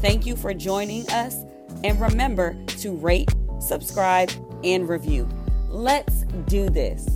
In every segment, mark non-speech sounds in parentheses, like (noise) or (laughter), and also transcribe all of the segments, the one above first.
Thank you for joining us, and remember to rate, subscribe, and review. Let's do this.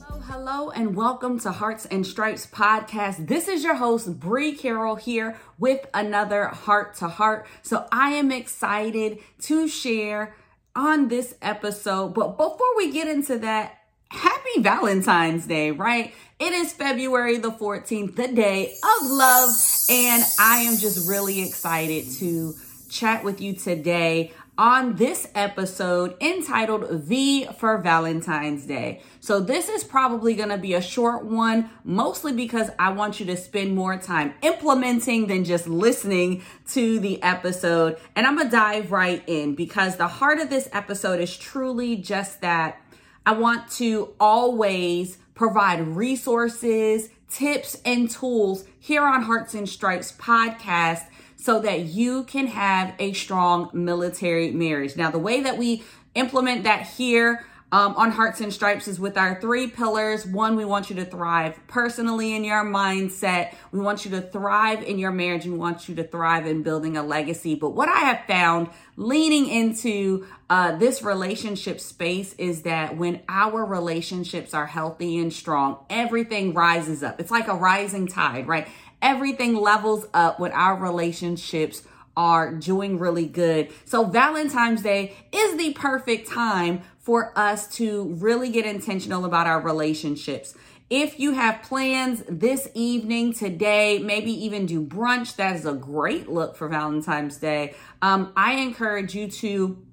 Hello, hello, and welcome to Hearts and Stripes podcast. This is your host, Bree Carroll, here with another Heart to Heart. So I am excited to share on this episode. But before we get into that, happy Valentine's Day, right? It is February the 14th, the day of love, and I am just really excited to chat with you today on this episode entitled V for Valentine's Day. So, this is probably going to be a short one, mostly because I want you to spend more time implementing than just listening to the episode. And I'm going to dive right in because the heart of this episode is truly just that I want to always provide resources, tips, and tools here on Hearts and Stripes podcast so that you can have a strong military marriage. Now, the way that we implement that here um, on Hearts and Stripes is with our three pillars. One, we want you to thrive personally in your mindset. We want you to thrive in your marriage. and We want you to thrive in building a legacy. But what I have found leaning into uh, this relationship space is that when our relationships are healthy and strong, everything rises up. It's like a rising tide, right? Everything levels up when our relationships are doing really good. So Valentine's Day is the perfect time for us to really get intentional about our relationships. If you have plans this evening, today, maybe even do brunch, that is a great look for Valentine's Day. Um, I encourage you to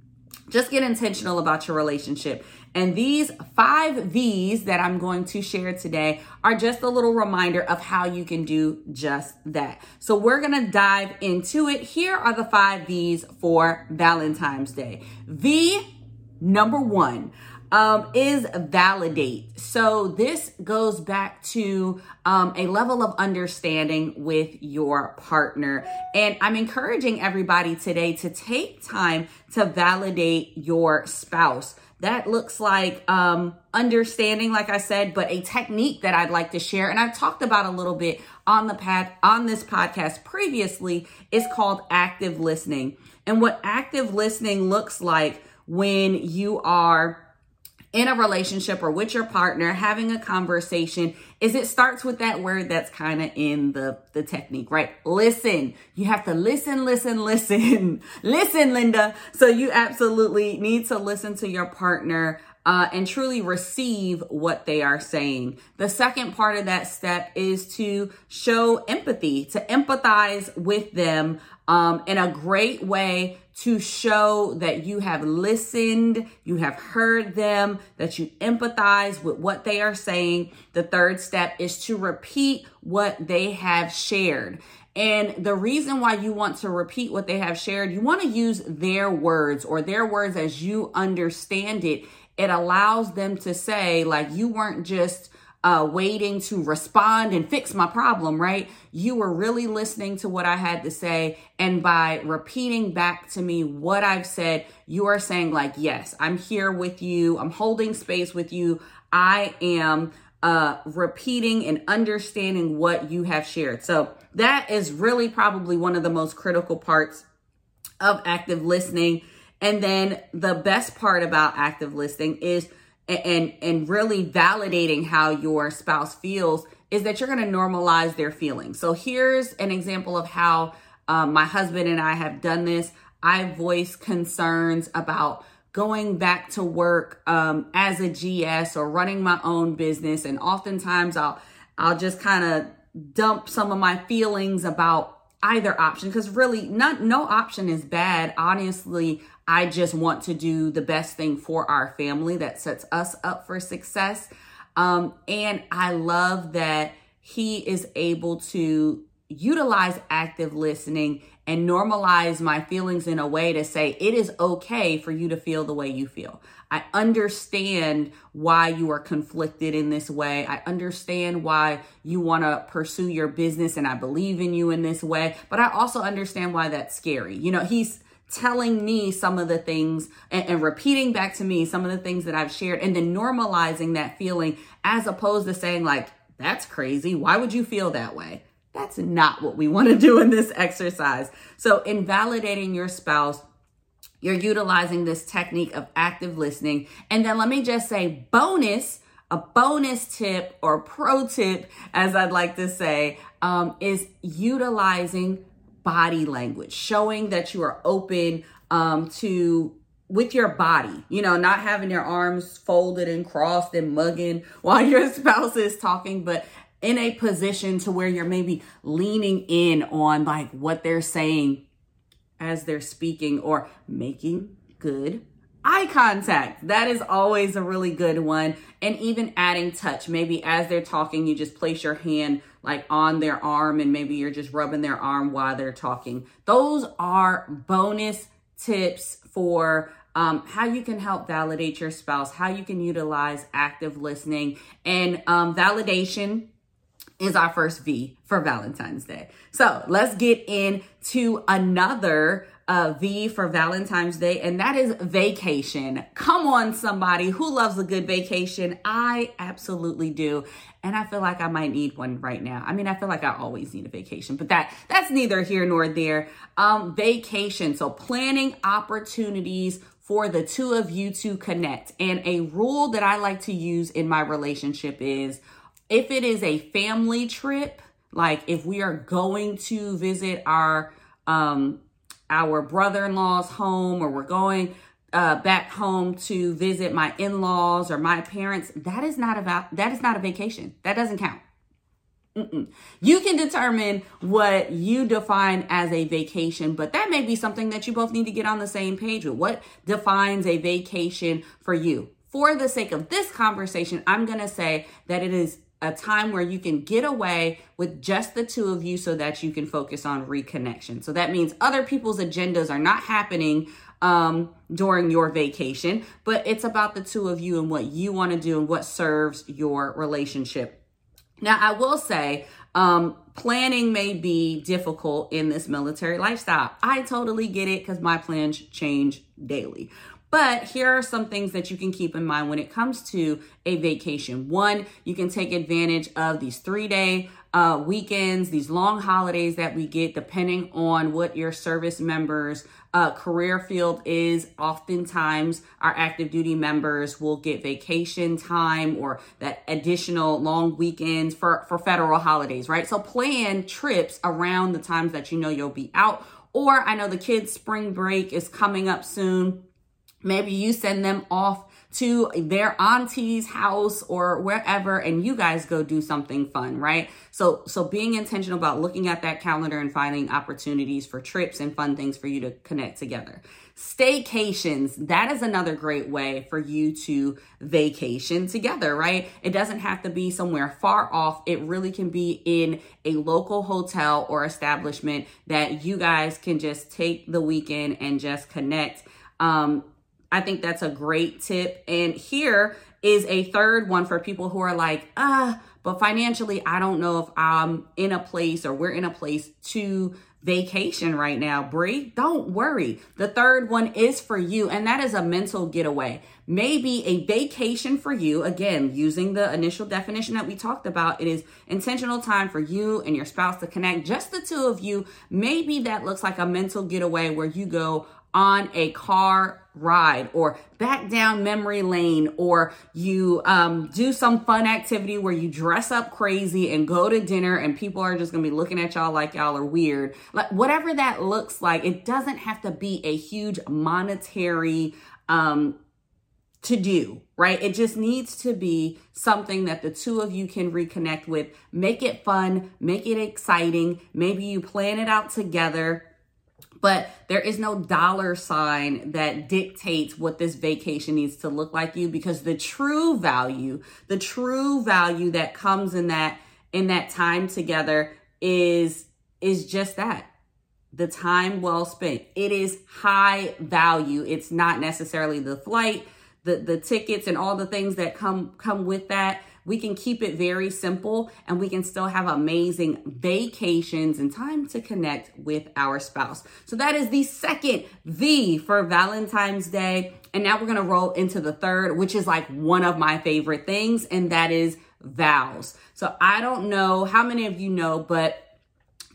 just get intentional about your relationship. And these five V's that I'm going to share today are just a little reminder of how you can do just that. So we're going to dive into it. Here are the five V's for Valentine's Day. V number one um, is validate. So this goes back to um, a level of understanding with your partner. And I'm encouraging everybody today to take time to validate your spouse. That looks like um, understanding, like I said, but a technique that I'd like to share, and I've talked about a little bit on the pad on this podcast previously, is called active listening. And what active listening looks like when you are in a relationship or with your partner having a conversation is it starts with that word that's kind of in the the technique right? Listen. You have to listen listen (laughs) listen. Listen linda. So you absolutely need to listen to your partner uh, and truly receive what they are saying. The second part of that step is to show empathy, to empathize with them um, in a great way to show that you have listened, you have heard them, that you empathize with what they are saying. The third step is to repeat what they have shared. And the reason why you want to repeat what they have shared, you want to use their words or their words as you understand it it allows them to say, like, you weren't just uh, waiting to respond and fix my problem, right? You were really listening to what I had to say. And by repeating back to me what I've said, you are saying, like, yes, I'm here with you. I'm holding space with you. I am uh, repeating and understanding what you have shared. So that is really probably one of the most critical parts of active listening and then the best part about active listening is and and really validating how your spouse feels is that you're going to normalize their feelings. So here's an example of how um, my husband and I have done this. I voice concerns about going back to work um, as a GS or running my own business, and oftentimes I'll I'll just kind of dump some of my feelings about either option because really not no option is bad honestly I just want to do the best thing for our family that sets us up for success. Um, and I love that he is able to utilize active listening and normalize my feelings in a way to say it is okay for you to feel the way you feel. I understand why you are conflicted in this way. I understand why you want to pursue your business and I believe in you in this way, but I also understand why that's scary. You know, he's telling me some of the things and, and, repeating back to me some of the things that I've shared and then normalizing that feeling as opposed to saying like, that's crazy. Why would you feel that way? That's not what we want to do in this exercise. So invalidating your spouse you're utilizing this technique of active listening. And then let me just say, bonus, a bonus tip or pro tip, as I'd like to say, um, is utilizing body language, showing that you are open um, to with your body, you know, not having your arms folded and crossed and mugging (laughs) while your spouse is talking, but in a position to where you're maybe leaning in on like what they're saying as they're speaking or making good eye contact. That is always a really good one. And even adding touch. Maybe as they're talking, you just place your hand like on their arm and maybe you're just rubbing their arm while they're talking. Those are bonus tips for um, how you can help validate your spouse, how you can utilize active listening and um, validation is our first V for Valentine's Day. So let's get into another uh, V for Valentine's Day, and that is vacation. Come on, somebody who loves a good vacation. I absolutely do. And I feel like I might need one right now. I mean, I feel like I always need a vacation, but that that's neither here nor there. Um, vacation. So planning opportunities for the two of you to connect. And a rule that I like to use in my relationship is if it is a family trip, like if we are going to visit our um our brother-in-law's home or we're going uh, back home to visit my in-laws or my parents, that is not about that is not a vacation. That doesn't count. Mm-mm. You can determine what you define as a vacation, but that may be something that you both need to get on the same page with. What defines a vacation for you? For the sake of this conversation, I'm going to say that it is a time where you can get away with just the two of you so that you can focus on reconnection. So that means other people's agendas are not happening um, during your vacation, but it's about the two of you and what you want to do and what serves your relationship. Now, I will say, um, planning may be difficult in this military lifestyle. I totally get it because my plans change daily. But here are some things that you can keep in mind when it comes to a vacation. One, you can take advantage of these three day uh, weekends, these long holidays that we get, depending on what your service members' uh, career field is. Oftentimes, our active duty members will get vacation time or that additional long weekends for, for federal holidays, right? So plan trips around the times that you know you'll be out. Or I know the kids' spring break is coming up soon Maybe you send them off to their auntie's house or wherever and you guys go do something fun, right? So so being intentional about looking at that calendar and finding opportunities for trips and fun things for you to connect together. Staycations, that is another great way for you to vacation together, right? It doesn't have to be somewhere far off. It really can be in a local hotel or establishment that you guys can just take the weekend and just connect um, I think that's a great tip. And here is a third one for people who are like, ah, but financially, I don't know if I'm in a place or we're in a place to vacation right now, Bree. Don't worry. The third one is for you, and that is a mental getaway. Maybe a vacation for you, again, using the initial definition that we talked about, it is intentional time for you and your spouse to connect, just the two of you. Maybe that looks like a mental getaway where you go on a car ride or back down memory lane or you um, do some fun activity where you dress up crazy and go to dinner and people are just gonna be looking at y'all like y'all are weird like whatever that looks like it doesn't have to be a huge monetary um, to do, right? It just needs to be something that the two of you can reconnect with. Make it fun, make it exciting. Maybe you plan it out together but there is no dollar sign that dictates what this vacation needs to look like you because the true value the true value that comes in that in that time together is is just that the time well spent. It is high value. It's not necessarily the flight, the the tickets and all the things that come come with that. We can keep it very simple and we can still have amazing vacations and time to connect with our spouse. So that is the second V for Valentine's Day. And now we're going to roll into the third, which is like one of my favorite things, and that is vows. So I don't know how many of you know, but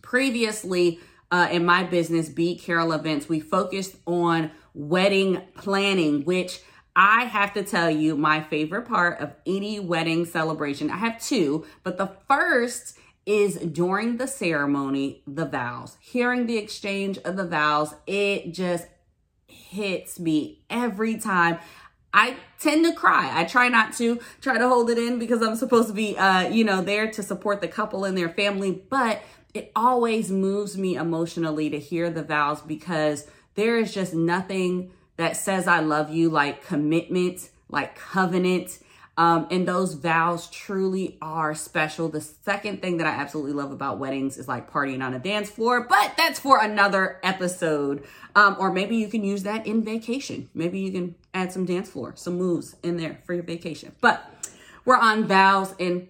previously uh, in my business, Be Carol Events, we focused on wedding planning, which I have to tell you my favorite part of any wedding celebration. I have two, but the first is during the ceremony, the vows. Hearing the exchange of the vows, it just hits me every time. I tend to cry. I try not to try to hold it in because I'm supposed to be, uh, you know, there to support the couple and their family. But it always moves me emotionally to hear the vows because there is just nothing that says I love you like commitment, like covenant. Um, and those vows truly are special. The second thing that I absolutely love about weddings is like partying on a dance floor, but that's for another episode. Um, or maybe you can use that in vacation. Maybe you can add some dance floor, some moves in there for your vacation. But we're on vows. And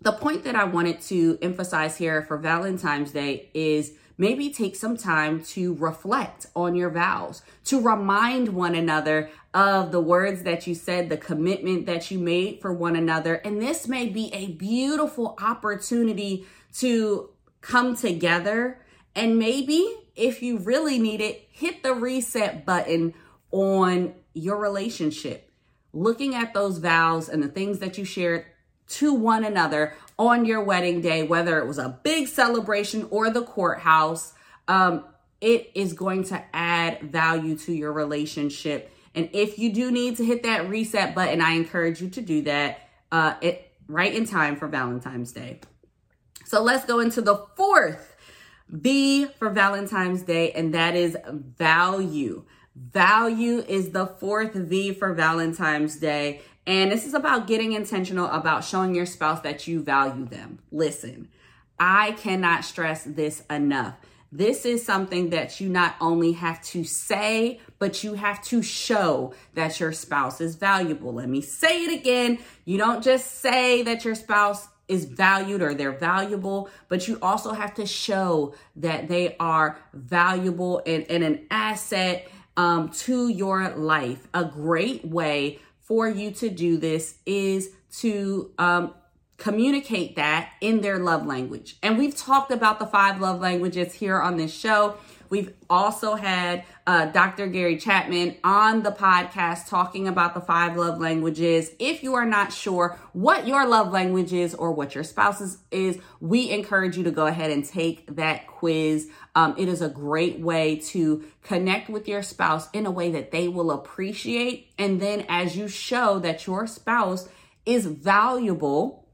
the point that I wanted to emphasize here for Valentine's Day is maybe take some time to reflect on your vows, to remind one another of the words that you said, the commitment that you made for one another. And this may be a beautiful opportunity to come together and maybe if you really need it, hit the reset button on your relationship. Looking at those vows and the things that you shared to one another on your wedding day, whether it was a big celebration or the courthouse, um, it is going to add value to your relationship. And if you do need to hit that reset button, I encourage you to do that uh, it, right in time for Valentine's Day. So let's go into the fourth V for Valentine's Day, and that is value. Value is the fourth V for Valentine's Day. And this is about getting intentional about showing your spouse that you value them. Listen, I cannot stress this enough. This is something that you not only have to say, but you have to show that your spouse is valuable. Let me say it again. You don't just say that your spouse is valued or they're valuable, but you also have to show that they are valuable and, and an asset um, to your life. A great way for you to do this is to um, communicate that in their love language. And we've talked about the five love languages here on this show. We've also had uh, Dr. Gary Chapman on the podcast talking about the five love languages. If you are not sure what your love language is or what your spouse's is, we encourage you to go ahead and take that quiz. Um, it is a great way to connect with your spouse in a way that they will appreciate. And then as you show that your spouse is valuable,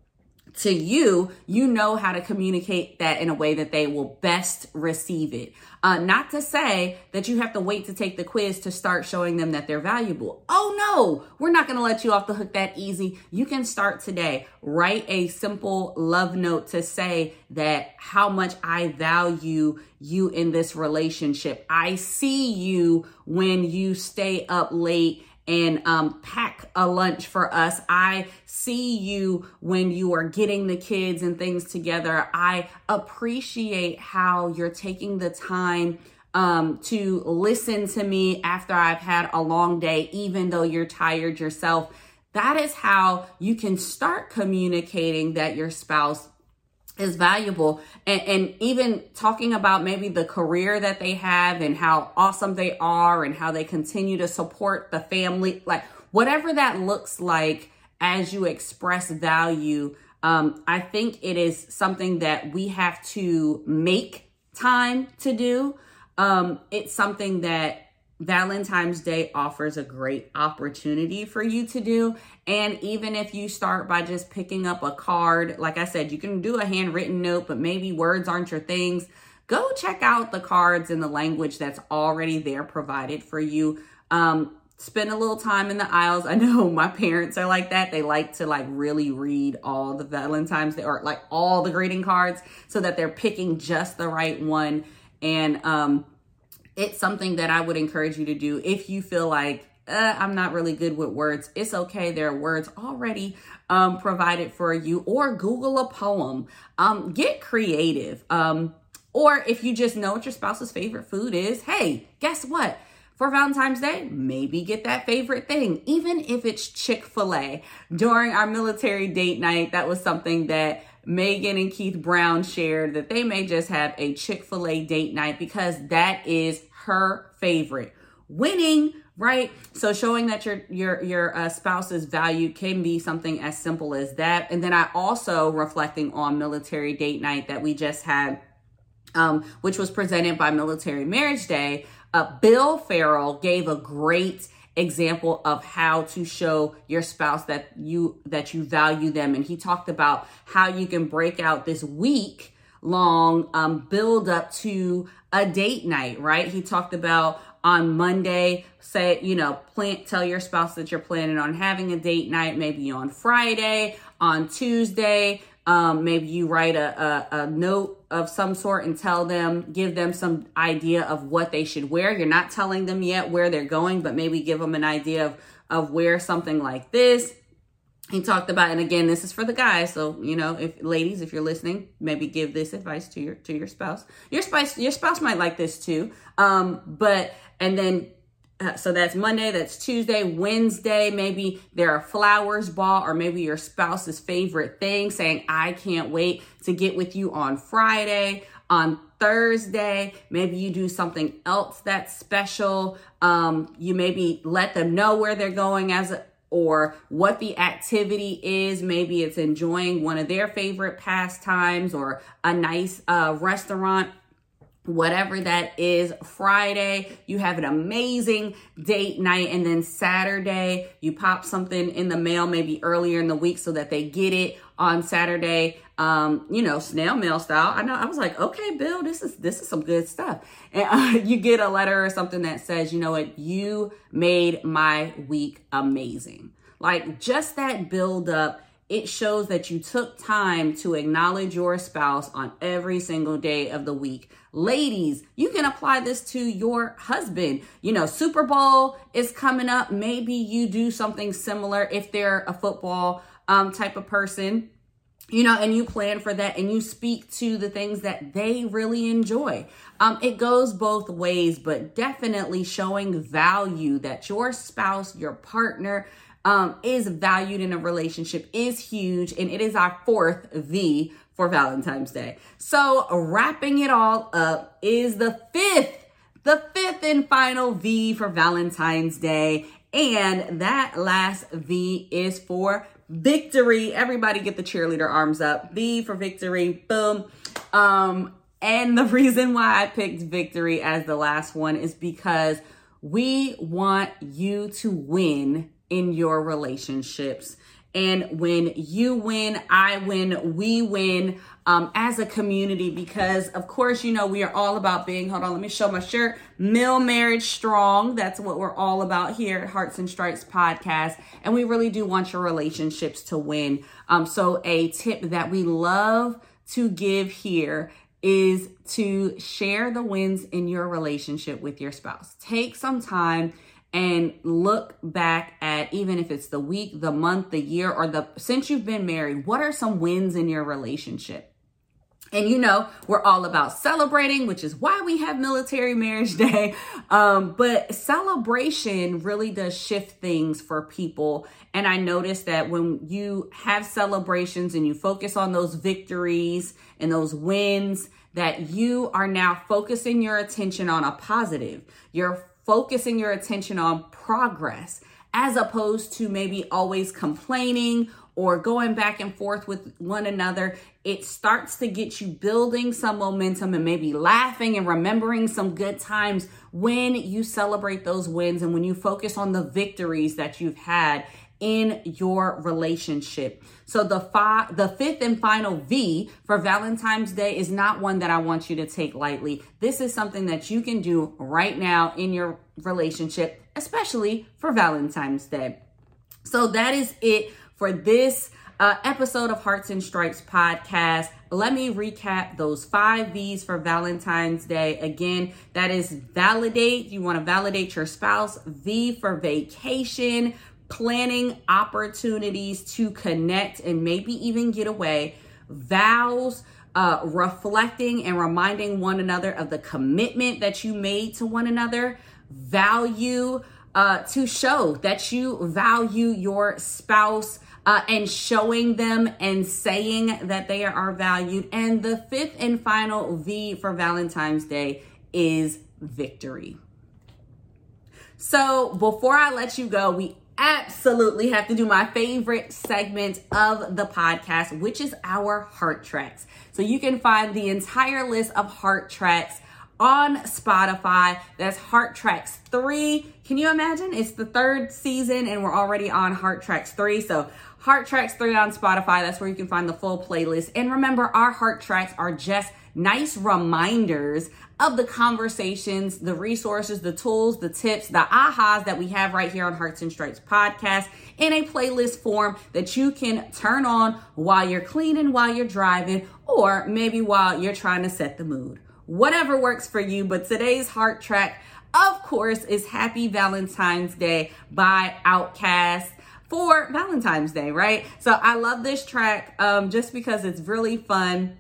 to you, you know how to communicate that in a way that they will best receive it. Uh, not to say that you have to wait to take the quiz to start showing them that they're valuable. Oh no, we're not going to let you off the hook that easy. You can start today. Write a simple love note to say that how much I value you in this relationship. I see you when you stay up late and um, pack a lunch for us. I see you when you are getting the kids and things together. I appreciate how you're taking the time um, to listen to me after I've had a long day, even though you're tired yourself. That is how you can start communicating that your spouse is valuable. And, and, even talking about maybe the career that they have and how awesome they are and how they continue to support the family like whatever that looks like as you express value um, i think it is something that we have to make time to do. Um, it's something that Valentine's Day offers a great opportunity for you to do. And even if you start by just picking up a card, like I said, you can do a handwritten note, but maybe words aren't your things. Go check out the cards in the language that's already there provided for you. Um, spend a little time in the aisles. I know (laughs) my parents are like that. They like to like really read all the Valentine's Day or like all the greeting cards so that they're picking just the right one And um, it's something that I would encourage you to do if you feel like uh, I'm not really good with words. It's okay. There are words already um, provided for you, or Google a poem. Um, get creative. Um, or if you just know what your spouse's favorite food is, hey, guess what? For Valentine's Day, maybe get that favorite thing, even if it's Chick fil A. During our military date night, that was something that Megan and Keith Brown shared that they may just have a Chick fil A date night because that is her favorite. Winning right so showing that your your your uh, spouse's value can be something as simple as that and then i also reflecting on military date night that we just had um, which was presented by military marriage day uh, bill farrell gave a great example of how to show your spouse that you that you value them and he talked about how you can break out this week long um, build up to a date night right he talked about on Monday, say, you know, plan, tell your spouse that you're planning on having a date night, maybe on Friday, on Tuesday. Um, maybe you write a, a, a note of some sort and tell them, give them some idea of what they should wear. You're not telling them yet where they're going, but maybe give them an idea of, of where something like this. He talked about and again this is for the guys so you know if ladies if you're listening maybe give this advice to your to your spouse. Your spouse your spouse might like this too. Um but and then uh, so that's Monday, that's Tuesday, Wednesday, maybe there are flowers bought, or maybe your spouse's favorite thing saying, I can't wait to get with you on Friday. On Thursday, maybe you do something else that's special. Um, you maybe let them know where they're going as a, or what the activity is. Maybe it's enjoying one of their favorite pastimes or a nice uh, restaurant whatever that is. Friday, you have an amazing date night. And then Saturday, you pop something in the mail maybe earlier in the week so that they get it on Saturday. Um, you know, snail mail style. I know I was like, okay, Bill, this is this is some good stuff. (laughs) And uh, you get a letter or something that says, you know what, you made my week amazing. Like just that build up it shows that you took time to acknowledge your spouse on every single day of the week. Ladies, you can apply this to your husband. You know, Super Bowl is coming up. Maybe you do something similar if they're a football um, type of person you know, and you plan for that and you speak to the things that they really enjoy. Um, it goes both ways, but definitely showing value that your spouse, your partner, um, is valued in a relationship is huge, and it is our fourth V for Valentine's Day. So, wrapping it all up is the fifth, the fifth and final V for Valentine's Day. And that last V is for victory. Everybody get the cheerleader arms up. V for victory. Boom. Um, and the (laughs) reason why I picked victory as the last one is because we want you to win in your relationships. And when you win, I win, we win um, as a community because, of course, you know, we are all about being, hold on, let me show my shirt, Mil Marriage Strong. That's what we're all about here at Hearts and Stripes podcast. And we really do want your relationships to win. Um, so, a tip that we love to give here is to share the wins in your relationship with your spouse. Take some time and look back at even if it's the week, the month, the year, or the since you've been married, what are some wins in your relationship? And you know, we're all about celebrating, which is why we have Military Marriage (laughs) Day. Um, but celebration really does shift things for people. And I noticed that when you have celebrations and you focus on those victories and those wins, that you are now focusing your attention on a positive. You're focusing your attention on progress as opposed to maybe always complaining or going back and forth with one another. It starts to get you building some momentum and maybe laughing and remembering some good times when you celebrate those wins and when you focus on the victories that you've had in your relationship. So the five, the fifth and final V for Valentine's Day is not one that I want you to take lightly. This is something that you can do right now in your relationship, especially for Valentine's Day. So that is it for this uh, episode of Hearts and Stripes podcast. Let me recap those five V's for Valentine's Day. Again, that is validate. You want to validate your spouse. V for vacation, planning opportunities to connect and maybe even get away. Vows, uh, reflecting and reminding one another of the commitment that you made to one another. Value, uh, to show that you value your spouse uh, and showing them and saying that they are valued. And the fifth and final V for Valentine's Day is victory. So before I let you go, we absolutely have to do my favorite segment of the podcast, which is our heart tracks. So you can find the entire list of heart tracks on Spotify. That's Heart Tracks 3. Can you imagine? It's the third season and we're already on Heart Tracks 3. So Heart Tracks 3 on Spotify. That's where you can find the full playlist. And remember, our Heart Tracks are just nice reminders of the conversations, the resources, the tools, the tips, the ahas that we have right here on Hearts and Stripes podcast in a playlist form that you can turn on while you're cleaning, while you're driving, or maybe while you're trying to set the mood whatever works for you. But today's heart track, of course, is Happy Valentine's Day by OutKast for Valentine's Day, right? So I love this track um, just because it's really fun.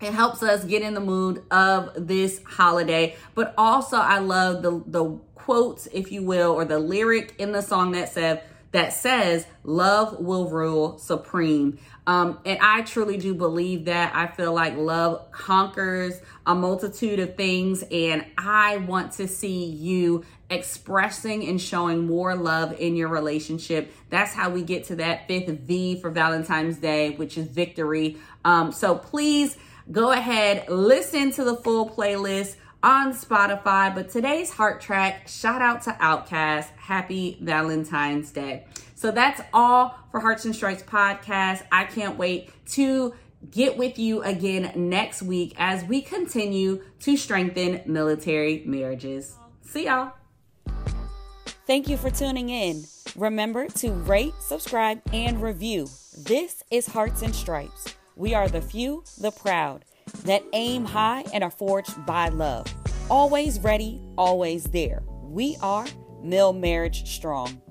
It helps us get in the mood of this holiday, but also I love the the quotes, if you will, or the lyric in the song that said that says love will rule supreme. Um, and I truly do believe that. I feel like love conquers a multitude of things, and I want to see you expressing and showing more love in your relationship. That's how we get to that fifth V for Valentine's Day, which is victory. Um, so please go ahead, listen to the full playlist on Spotify. But today's heart track, shout out to OutKast. Happy Valentine's Day. So that's all for Hearts and Stripes podcast. I can't wait to get with you again next week as we continue to strengthen military marriages. See y'all. Thank you for tuning in. Remember to rate, subscribe, and review. This is Hearts and Stripes. We are the few, the proud that aim high and are forged by love. Always ready, always there. We are Mil Marriage Strong.